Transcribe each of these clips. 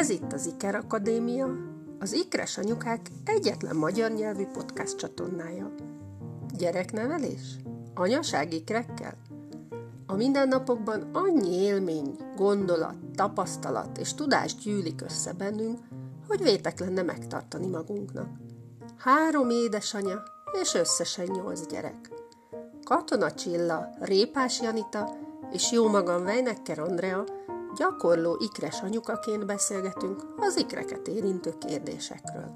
Ez itt az Iker Akadémia, az Ikres Anyukák egyetlen magyar nyelvű podcast csatornája. Gyereknevelés? Anyaság ikrekkel? A mindennapokban annyi élmény, gondolat, tapasztalat és tudás gyűlik össze bennünk, hogy vétek lenne megtartani magunknak. Három édesanya és összesen nyolc gyerek. Katona Csilla, Répás Janita és jó magam Vejnekker Andrea gyakorló ikres anyukaként beszélgetünk az ikreket érintő kérdésekről.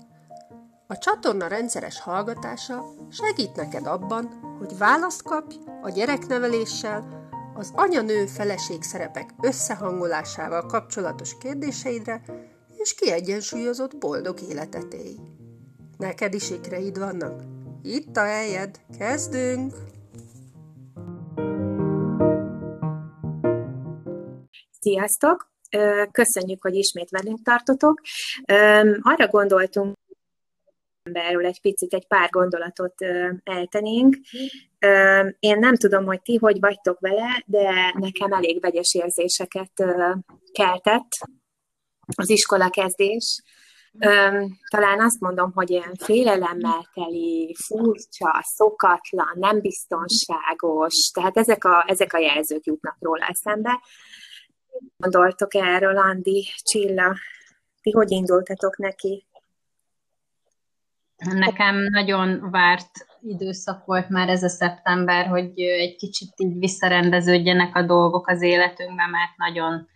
A csatorna rendszeres hallgatása segít neked abban, hogy választ kapj a gyerekneveléssel, az anya-nő feleség szerepek összehangolásával kapcsolatos kérdéseidre, és kiegyensúlyozott boldog életet élj. Neked is ikreid vannak? Itt a helyed, kezdünk! Sziasztok! Köszönjük, hogy ismét velünk tartotok. Arra gondoltunk, erről egy picit egy pár gondolatot eltenénk. Én nem tudom, hogy ti hogy vagytok vele, de nekem elég vegyes érzéseket keltett az iskola kezdés. Talán azt mondom, hogy ilyen félelemmel teli, furcsa, szokatlan, nem biztonságos, tehát ezek a, ezek a jelzők jutnak róla eszembe. Gondoltok erről, Andi, Csilla? Ti hogy indultatok neki? Nekem nagyon várt időszak volt már ez a szeptember, hogy egy kicsit így visszarendeződjenek a dolgok az életünkben, mert nagyon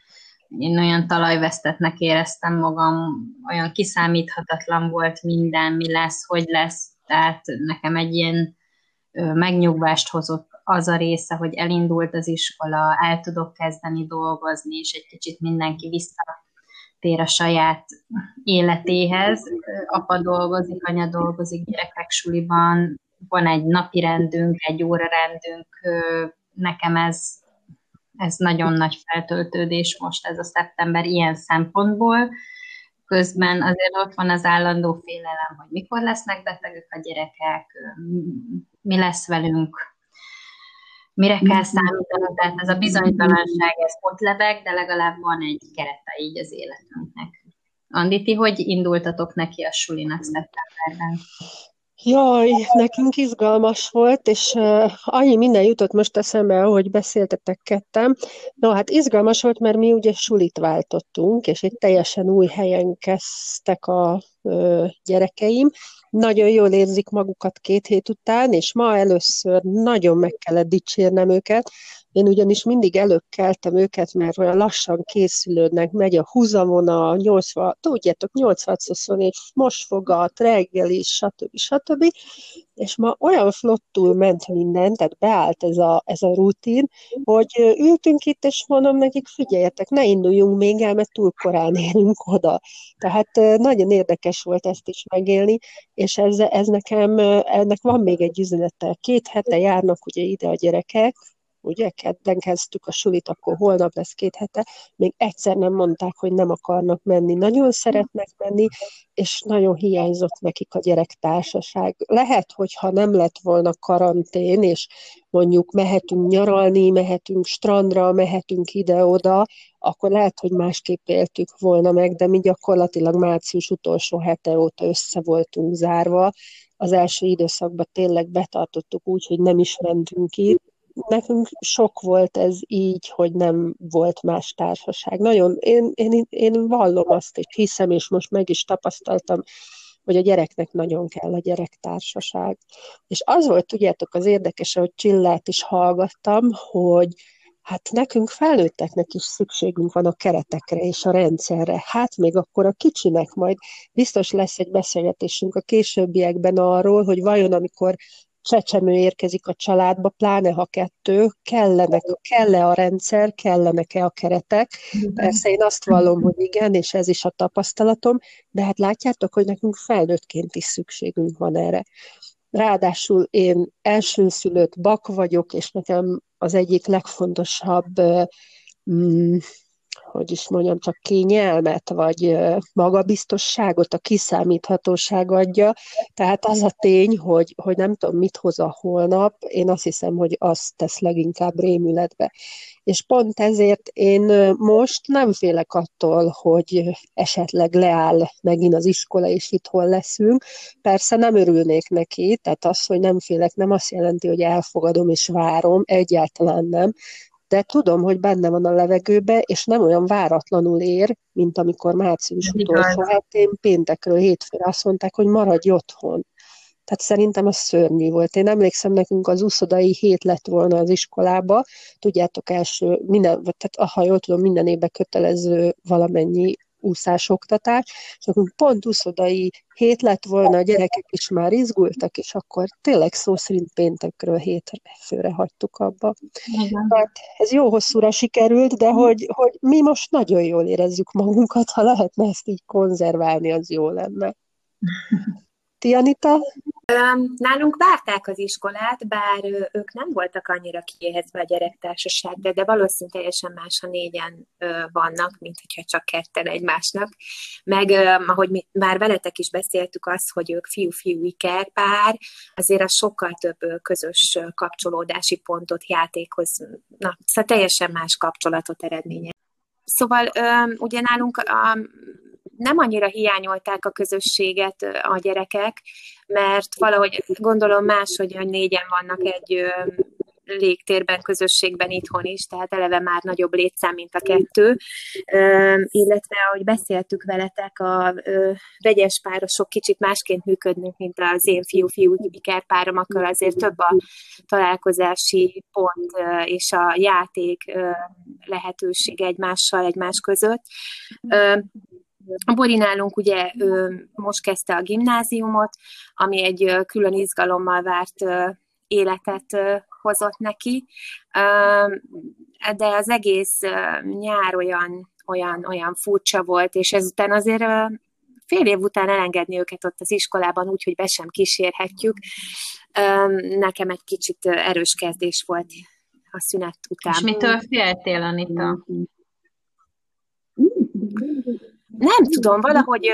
én olyan talajvesztetnek éreztem magam, olyan kiszámíthatatlan volt minden, mi lesz, hogy lesz, tehát nekem egy ilyen megnyugvást hozott az a része, hogy elindult az iskola, el tudok kezdeni dolgozni, és egy kicsit mindenki visszatér a saját életéhez. Apa dolgozik, anya dolgozik, gyerekek suliban, van egy napi rendünk, egy órarendünk, nekem ez, ez nagyon nagy feltöltődés most ez a szeptember ilyen szempontból. Közben azért ott van az állandó félelem, hogy mikor lesznek betegek a gyerekek, mi lesz velünk, mire kell számítanunk, tehát ez a bizonytalanság, ez ott lebeg, de legalább van egy kerete így az életünknek. Andi, ti hogy indultatok neki a sulinak szeptemberben? Jaj, nekünk izgalmas volt, és uh, annyi minden jutott most eszembe, ahogy beszéltetek kettem. No, hát izgalmas volt, mert mi ugye sulit váltottunk, és egy teljesen új helyen kezdtek a uh, gyerekeim. Nagyon jól érzik magukat két hét után, és ma először nagyon meg kellett dicsérnem őket, én ugyanis mindig előkeltem őket, mert olyan lassan készülődnek, megy a húzamona, 80, tudjátok, 824 mosfogat, reggeli, stb. stb. És ma olyan flottul ment minden, tehát beállt ez a, ez a rutin, hogy ültünk itt, és mondom nekik, figyeljetek, ne induljunk még el, mert túl korán érünk oda. Tehát nagyon érdekes volt ezt is megélni, és ez, ez nekem, ennek van még egy üzenete. Két hete járnak ugye ide a gyerekek, ugye, kedden kezdtük a sulit, akkor holnap lesz két hete, még egyszer nem mondták, hogy nem akarnak menni. Nagyon szeretnek menni, és nagyon hiányzott nekik a gyerektársaság. Lehet, hogyha nem lett volna karantén, és mondjuk mehetünk nyaralni, mehetünk strandra, mehetünk ide-oda, akkor lehet, hogy másképp éltük volna meg, de mi gyakorlatilag március utolsó hete óta össze voltunk zárva. Az első időszakban tényleg betartottuk úgy, hogy nem is mentünk itt, nekünk sok volt ez így, hogy nem volt más társaság. Nagyon, én, én, én vallom azt, és hiszem, és most meg is tapasztaltam, hogy a gyereknek nagyon kell a gyerektársaság. És az volt, tudjátok, az érdekes, hogy Csillát is hallgattam, hogy hát nekünk felnőtteknek is szükségünk van a keretekre és a rendszerre. Hát még akkor a kicsinek majd biztos lesz egy beszélgetésünk a későbbiekben arról, hogy vajon amikor csecsemő érkezik a családba, pláne ha kettő, kellenek, kell-e a rendszer, kellenek-e a keretek. Persze én azt vallom, hogy igen, és ez is a tapasztalatom, de hát látjátok, hogy nekünk felnőttként is szükségünk van erre. Ráadásul én elsőszülött bak vagyok, és nekem az egyik legfontosabb mm, hogy is mondjam, csak kényelmet, vagy magabiztosságot, a kiszámíthatóság adja. Tehát az a tény, hogy, hogy nem tudom, mit hoz a holnap, én azt hiszem, hogy azt tesz leginkább rémületbe. És pont ezért én most nem félek attól, hogy esetleg leáll megint az iskola, és itthon leszünk. Persze nem örülnék neki, tehát az, hogy nem félek, nem azt jelenti, hogy elfogadom és várom, egyáltalán nem, de tudom, hogy benne van a levegőbe, és nem olyan váratlanul ér, mint amikor március utolsó hetén péntekről hétfőre azt mondták, hogy maradj otthon. Tehát szerintem az szörnyű volt. Én emlékszem, nekünk az úszodai hét lett volna az iskolába, tudjátok, első, minden, tehát ha jól tudom, minden évben kötelező valamennyi úszásoktatás, és akkor pont úszodai hét lett volna, a gyerekek is már izgultak, és akkor tényleg szó szerint péntekről hétre főre hagytuk abba. Tehát ez jó hosszúra sikerült, de hogy, hogy mi most nagyon jól érezzük magunkat, ha lehetne ezt így konzerválni, az jó lenne. Ti, Anita? Nálunk várták az iskolát, bár ők nem voltak annyira kiéhezve a gyerektársaságra, de valószínűleg teljesen más, ha négyen vannak, mint hogyha csak ketten egymásnak. Meg, ahogy mi már veletek is beszéltük azt, hogy ők fiú-fiú ikerpár, azért az sokkal több közös kapcsolódási pontot játékhoz, na, szóval teljesen más kapcsolatot eredménye. Szóval ugye nálunk a nem annyira hiányolták a közösséget a gyerekek, mert valahogy gondolom más, hogy négyen vannak egy légtérben, közösségben itthon is, tehát eleve már nagyobb létszám, mint a kettő, illetve, ahogy beszéltük veletek, a vegyes párosok kicsit másként működnek, mint az én fiú-fiú párom, akkor azért több a találkozási pont és a játék lehetőség egymással, egymás között. A Bori nálunk ugye most kezdte a gimnáziumot, ami egy külön izgalommal várt életet hozott neki, de az egész nyár olyan, olyan, olyan furcsa volt, és ezután azért fél év után elengedni őket ott az iskolában úgy, hogy be sem kísérhetjük, nekem egy kicsit erős kezdés volt a szünet után. És mitől féltél, Anita? Nem tudom, valahogy,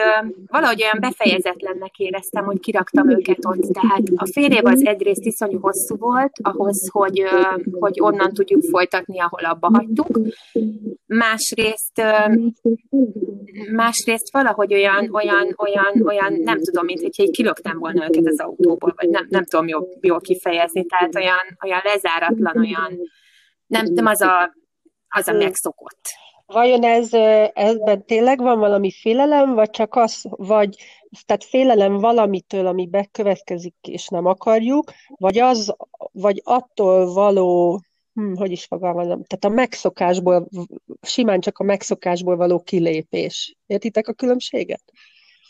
valahogy olyan befejezetlennek éreztem, hogy kiraktam őket ott. Tehát a fél év az egyrészt iszonyú hosszú volt, ahhoz, hogy, hogy onnan tudjuk folytatni, ahol abba hagytuk. Másrészt, másrészt valahogy olyan, olyan, olyan, olyan, nem tudom, mint hogyha kilöktem volna őket az autóból, vagy nem, nem tudom jól, jól kifejezni, tehát olyan, olyan lezáratlan, olyan, nem, nem az a, az a megszokott Vajon ez, ezben tényleg van valami félelem, vagy csak az, vagy tehát félelem valamitől, ami bekövetkezik, és nem akarjuk, vagy az, vagy attól való, hm, hogy is fogalmazom, tehát a megszokásból, simán csak a megszokásból való kilépés. Értitek a különbséget?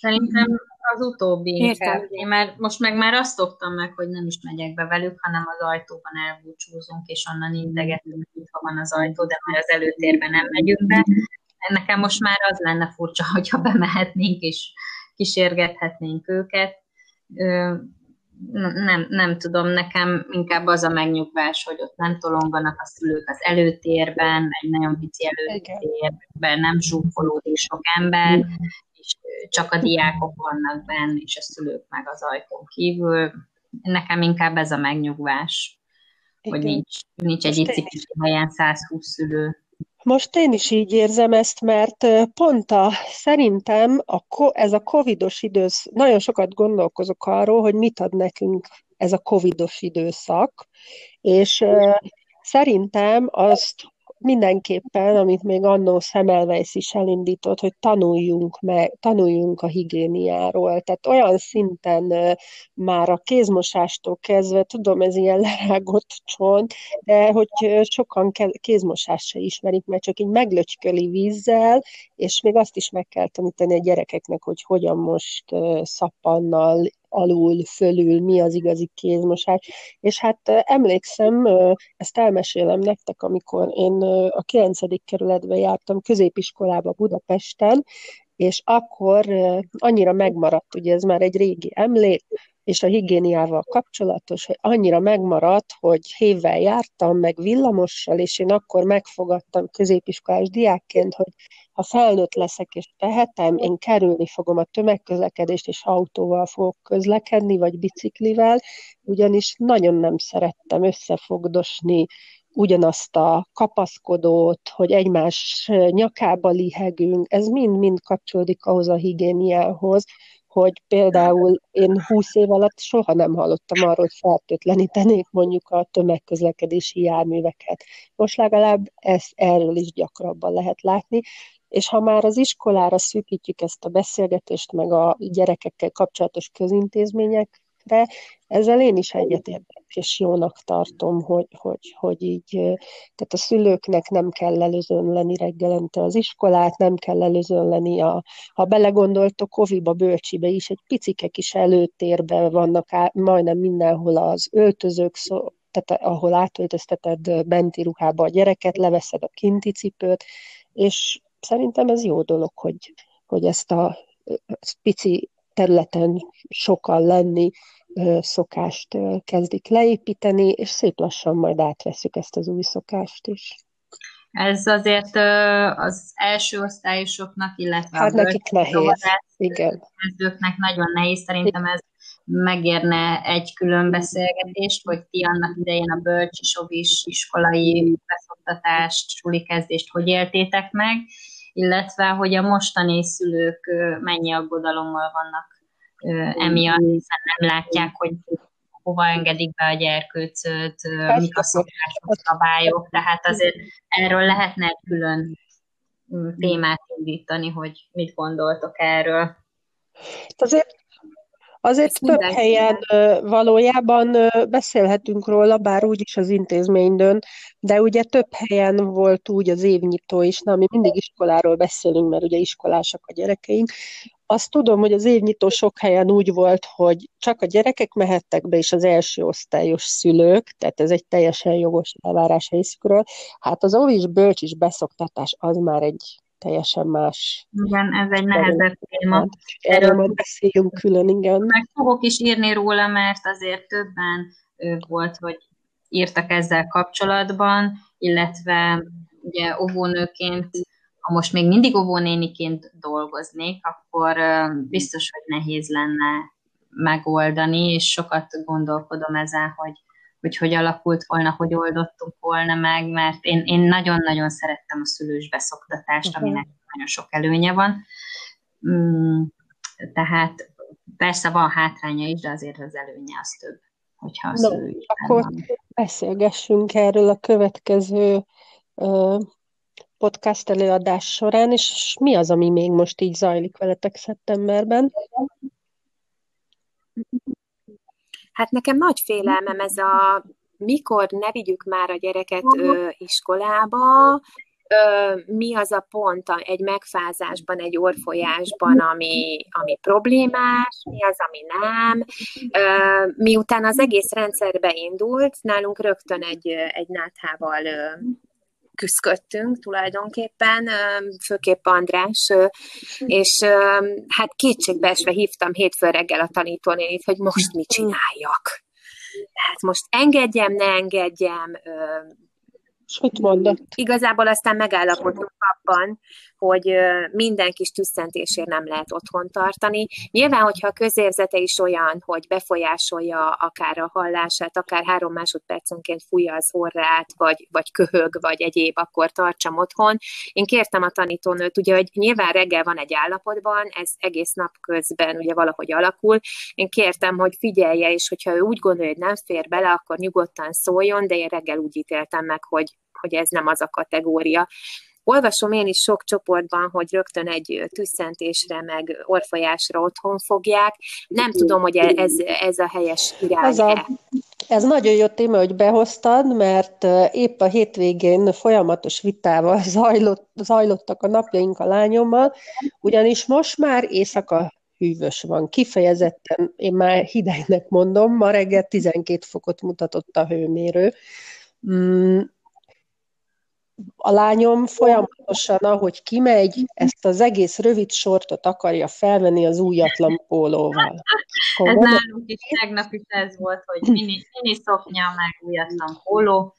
Szerintem az utóbbi inkább. Már, most meg már azt szoktam meg, hogy nem is megyek be velük, hanem az ajtóban elbúcsúzunk, és onnan integetünk, hogy ha van az ajtó, de már az előtérben nem megyünk be. Nekem most már az lenne furcsa, hogyha bemehetnénk, és kísérgethetnénk őket. Nem, nem tudom, nekem inkább az a megnyugvás, hogy ott nem tolonganak a szülők az előtérben, egy nagyon pici előtérben nem zsúfolódik sok ember, és csak a diákok vannak benne, és a szülők meg az ajtón kívül. Nekem inkább ez a megnyugvás, Igen. hogy nincs, nincs egy icipici helyen 120 szülő. Most én is így érzem ezt, mert pont a, szerintem a, ez a covidos idősz, nagyon sokat gondolkozok arról, hogy mit ad nekünk ez a covidos időszak, és szerintem azt mindenképpen, amit még annó Semmelweis is elindított, hogy tanuljunk, meg, tanuljunk a higiéniáról. Tehát olyan szinten már a kézmosástól kezdve, tudom, ez ilyen lerágott csont, de hogy sokan kézmosást se ismerik, mert csak így meglöcsköli vízzel, és még azt is meg kell tanítani a gyerekeknek, hogy hogyan most szappannal, alul, fölül, mi az igazi kézmosás. És hát emlékszem, ezt elmesélem nektek, amikor én a 9. kerületben jártam középiskolába Budapesten, és akkor annyira megmaradt, ugye ez már egy régi emlék, és a higiéniával kapcsolatos, hogy annyira megmaradt, hogy hévvel jártam, meg villamossal, és én akkor megfogadtam középiskolás diákként, hogy ha felnőtt leszek és tehetem, én kerülni fogom a tömegközlekedést, és autóval fogok közlekedni, vagy biciklivel, ugyanis nagyon nem szerettem összefogdosni ugyanazt a kapaszkodót, hogy egymás nyakába lihegünk, ez mind-mind kapcsolódik ahhoz a higiéniához, hogy például én 20 év alatt soha nem hallottam arról, hogy fertőtlenítenék mondjuk a tömegközlekedési járműveket. Most legalább ezt erről is gyakrabban lehet látni, és ha már az iskolára szűkítjük ezt a beszélgetést, meg a gyerekekkel kapcsolatos közintézmények de ezzel én is egyetértek, és jónak tartom, hogy, hogy, hogy így, tehát a szülőknek nem kell előzönleni reggelente az iskolát, nem kell előzönleni a, ha belegondoltok, Koviba, Bölcsibe is egy picike kis előtérben vannak á, majdnem mindenhol az öltözők, szó, tehát ahol átöltözteted benti ruhába a gyereket, leveszed a kinti cipőt, és szerintem ez jó dolog, hogy, hogy ezt a pici területen sokan lenni szokást kezdik leépíteni, és szép lassan majd átveszük ezt az új szokást is. Ez azért az első osztályosoknak, illetve hát a nekik nehéz, igen. kezdőknek nagyon nehéz. Szerintem ez megérne egy külön beszélgetést, hogy ti annak idején a bölcsi, sovis, iskolai beszoktatást, suli kezdést hogy éltétek meg, illetve hogy a mostani szülők mennyi aggodalommal vannak emiatt, hiszen nem látják, hogy hova engedik be a gyerkőcöt, mik a szokásos szabályok, tehát azért erről lehetne egy külön témát indítani, hogy mit gondoltok erről. Azért Azért több helyen valójában beszélhetünk róla, bár úgyis az intézménydön, de ugye több helyen volt úgy az évnyitó is, na, mi mindig iskoláról beszélünk, mert ugye iskolások a gyerekeink, azt tudom, hogy az évnyitó sok helyen úgy volt, hogy csak a gyerekek mehettek be, és az első osztályos szülők, tehát ez egy teljesen jogos elvárás részükről. Hát az óvis bölcs is beszoktatás az már egy teljesen más. Igen, ez egy nehezebb téma. Hát, erről majd beszéljünk külön, igen. Meg fogok is írni róla, mert azért többen volt, hogy írtak ezzel kapcsolatban, illetve ugye óvónőként ha most még mindig óvónéniként dolgoznék, akkor biztos, hogy nehéz lenne megoldani, és sokat gondolkodom ezen, hogy hogy hogy alakult volna, hogy oldottunk volna meg, mert én, én nagyon-nagyon szerettem a szülős beszoktatást, uh-huh. aminek nagyon sok előnye van. Mm, tehát persze van hátránya is, de azért az előnye az több, hogyha a no, szülő is Akkor van. beszélgessünk erről a következő podcast előadás során, és mi az, ami még most így zajlik veletek szeptemberben? Hát nekem nagy félelmem ez a mikor ne vigyük már a gyereket ö, iskolába, ö, mi az a pont egy megfázásban, egy orfolyásban, ami, ami problémás, mi az, ami nem. Ö, miután az egész rendszerbe indult, nálunk rögtön egy, egy náthával küzdködtünk tulajdonképpen, főképp András, és hát kétségbeesve hívtam hétfő reggel a tanítónénit, hogy most mit csináljak. Tehát most engedjem, ne engedjem, és mit mondott? Igazából aztán megállapodtunk abban, hogy minden kis tüsszentésért nem lehet otthon tartani. Nyilván, hogyha a közérzete is olyan, hogy befolyásolja akár a hallását, akár három másodpercenként fújja az orrát, vagy, vagy köhög, vagy egyéb, akkor tartsam otthon. Én kértem a tanítónőt, ugye, hogy nyilván reggel van egy állapotban, ez egész nap közben ugye valahogy alakul. Én kértem, hogy figyelje, és hogyha ő úgy gondolja, hogy nem fér bele, akkor nyugodtan szóljon, de én reggel úgy ítéltem meg, hogy, hogy ez nem az a kategória. Olvasom én is sok csoportban, hogy rögtön egy tüsszentésre, meg orfolyásra otthon fogják. Nem tudom, hogy e- ez, ez a helyes irány. Ez, a, ez nagyon jó téma, hogy behoztad, mert épp a hétvégén folyamatos vitával zajlott, zajlottak a napjaink a lányommal, ugyanis most már éjszaka hűvös van. Kifejezetten, én már hidegnek mondom, ma reggel 12 fokot mutatott a hőmérő. A lányom folyamatosan, ahogy kimegy, ezt az egész rövid sortot akarja felvenni az újatlan pólóval. ez nálunk is tegnap is ez volt, hogy mini, mini szoknya, meg újatlan póló.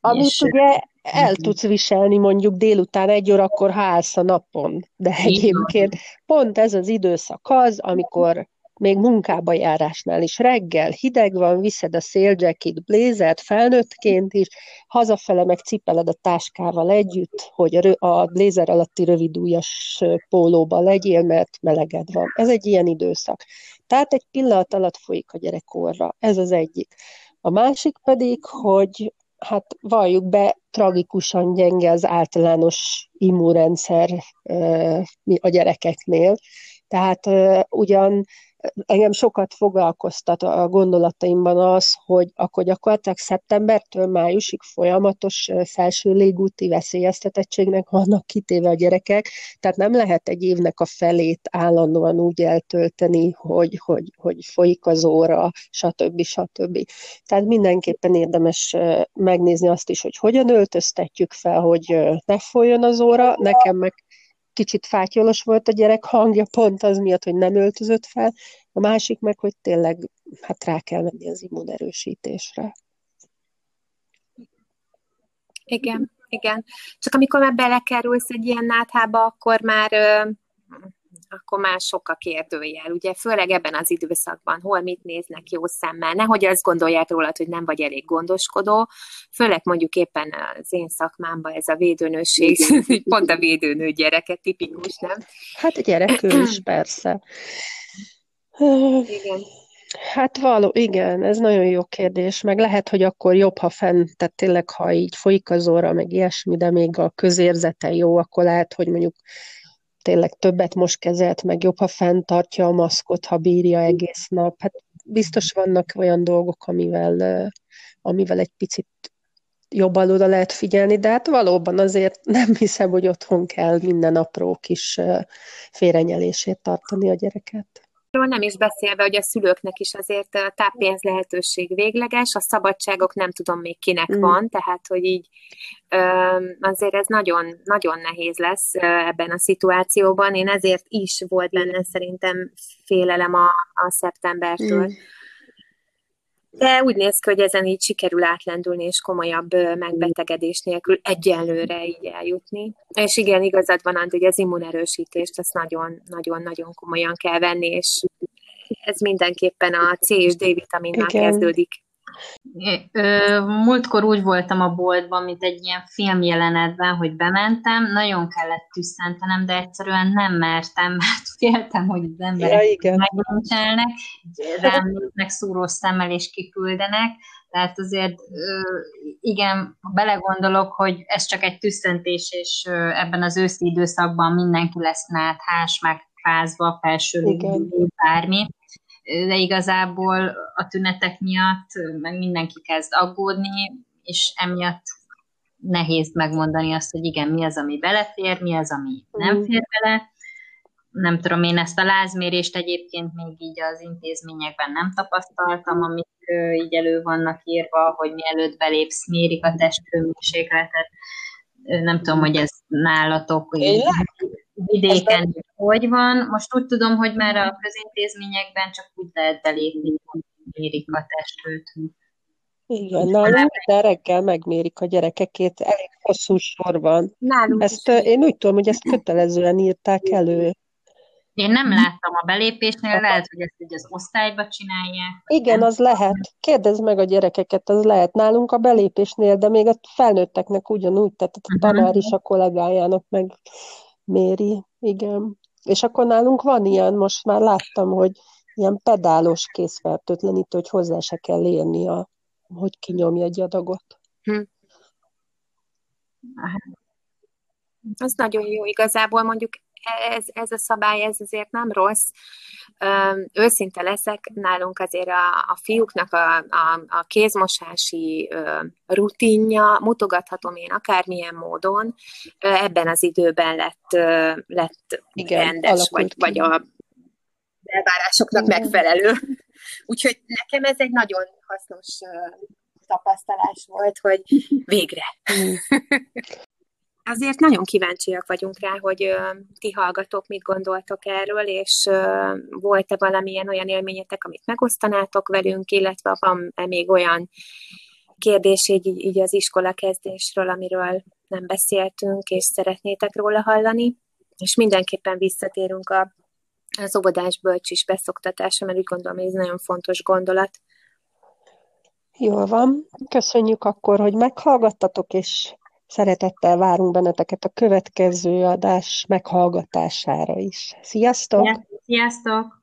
Amit és... ugye el tudsz viselni mondjuk délután egy órakor, ha állsz a napon. De egyébként pont ez az időszak az, amikor még munkába járásnál is reggel hideg van, viszed a széljacket, blézert felnőttként is, hazafele meg cipeled a táskával együtt, hogy a blézer alatti rövidújas pólóba legyél, mert meleged van. Ez egy ilyen időszak. Tehát egy pillanat alatt folyik a gyerek orra. Ez az egyik. A másik pedig, hogy hát valljuk be, tragikusan gyenge az általános immunrendszer a gyerekeknél. Tehát ugyan engem sokat foglalkoztat a gondolataimban az, hogy akkor gyakorlatilag szeptembertől májusig folyamatos felső légúti veszélyeztetettségnek vannak kitéve a gyerekek, tehát nem lehet egy évnek a felét állandóan úgy eltölteni, hogy, hogy, hogy folyik az óra, stb. stb. Tehát mindenképpen érdemes megnézni azt is, hogy hogyan öltöztetjük fel, hogy ne folyjon az óra. Nekem meg kicsit fátyolos volt a gyerek hangja, pont az miatt, hogy nem öltözött fel, a másik meg, hogy tényleg hát rá kell menni az immunerősítésre. Igen, igen. Csak amikor már belekerülsz egy ilyen náthába, akkor már akkor már sok a kérdőjel, ugye, főleg ebben az időszakban, hol mit néznek jó szemmel, nehogy azt gondolják rólad, hogy nem vagy elég gondoskodó, főleg mondjuk éppen az én szakmámban ez a védőnőség, pont a védőnő gyereke tipikus, nem? Hát a gyerek is, persze. Igen. Hát való, igen, ez nagyon jó kérdés, meg lehet, hogy akkor jobb, ha fenn, tehát tényleg, ha így folyik az óra, meg ilyesmi, de még a közérzete jó, akkor lehet, hogy mondjuk tényleg többet most kezelt, meg jobb, ha fenntartja a maszkot, ha bírja egész nap. Hát biztos vannak olyan dolgok, amivel, amivel egy picit jobban oda lehet figyelni, de hát valóban azért nem hiszem, hogy otthon kell minden apró kis félrenyelését tartani a gyereket. Ról nem is beszélve, hogy a szülőknek is azért a táppénz lehetőség végleges, a szabadságok nem tudom még kinek mm. van, tehát hogy így azért ez nagyon, nagyon nehéz lesz ebben a szituációban. Én ezért is volt benne szerintem félelem a, a szeptembertől. Mm. De úgy néz ki, hogy ezen így sikerül átlendülni, és komolyabb megbetegedés nélkül egyenlőre így eljutni. És igen, igazad van, hogy az immunerősítést azt nagyon-nagyon-nagyon komolyan kell venni, és ez mindenképpen a C és D vitaminnal igen. kezdődik. Múltkor úgy voltam a boltban, mint egy ilyen filmjelenetben, hogy bementem, nagyon kellett tüsszentenem, de egyszerűen nem mertem, mert féltem, hogy az emberek ja, megnincselnek, rám néznek szúró szemmel és kiküldenek, tehát azért igen, belegondolok, hogy ez csak egy tüsszentés, és ebben az őszi időszakban mindenki lesz náthás, meg fázva, felső bármi, de igazából a tünetek miatt meg mindenki kezd aggódni, és emiatt nehéz megmondani azt, hogy igen, mi az, ami belefér, mi az, ami nem mm. fér bele. Nem tudom, én ezt a lázmérést egyébként még így az intézményekben nem tapasztaltam, amik így elő vannak írva, hogy mielőtt belépsz, mérik a testhőmérsékletet. Nem tudom, hogy ez nálatok, hogy vidéken hogy van. Most úgy tudom, hogy már a közintézményekben csak úgy lehet belépni, hogy mérik a testőt. Igen, nálunk de reggel megmérik a gyerekekét, elég hosszú sor van. Nálunk ezt, is. Én úgy tudom, hogy ezt kötelezően írták elő. Én nem láttam a belépésnél, lehet, hogy ezt így az osztályba csinálják. Igen, az lehet. Kérdezd meg a gyerekeket, az lehet nálunk a belépésnél, de még a felnőtteknek ugyanúgy, tehát a mhm. tanár is a kollégájának meg méri, igen. És akkor nálunk van ilyen, most már láttam, hogy ilyen pedálos készfertőtlenítő, hogy hozzá se kell érni, a, hogy kinyomja egy adagot. Hm. Az nagyon jó igazából, mondjuk ez, ez a szabály, ez azért nem rossz. Őszinte leszek, nálunk azért a, a fiúknak a, a, a kézmosási rutinja, mutogathatom én akármilyen módon, ebben az időben lett, lett Igen, rendes, vagy, vagy a elvárásoknak Igen. megfelelő. Úgyhogy nekem ez egy nagyon hasznos tapasztalás volt, hogy végre. azért nagyon kíváncsiak vagyunk rá, hogy ti hallgatók mit gondoltok erről, és volt-e valamilyen olyan élményetek, amit megosztanátok velünk, illetve van-e még olyan kérdés így, így az iskola kezdésről, amiről nem beszéltünk, és szeretnétek róla hallani, és mindenképpen visszatérünk a, az óvodás bölcsis beszoktatása, mert úgy gondolom, hogy ez nagyon fontos gondolat. Jól van. Köszönjük akkor, hogy meghallgattatok, és szeretettel várunk benneteket a következő adás meghallgatására is. Sziasztok! Sziasztok!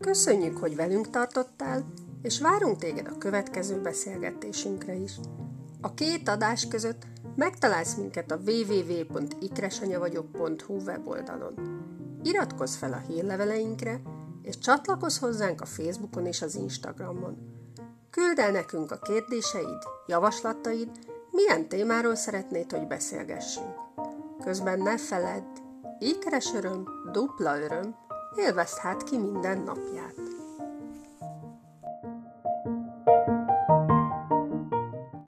Köszönjük, hogy velünk tartottál, és várunk téged a következő beszélgetésünkre is. A két adás között megtalálsz minket a www.ikresanyavagyok.hu weboldalon. Iratkozz fel a hírleveleinkre, és csatlakozz hozzánk a Facebookon és az Instagramon. Küld el nekünk a kérdéseid, javaslataid, milyen témáról szeretnéd, hogy beszélgessünk. Közben ne feledd, ékeres öröm, dupla öröm, élvezd hát ki minden napját.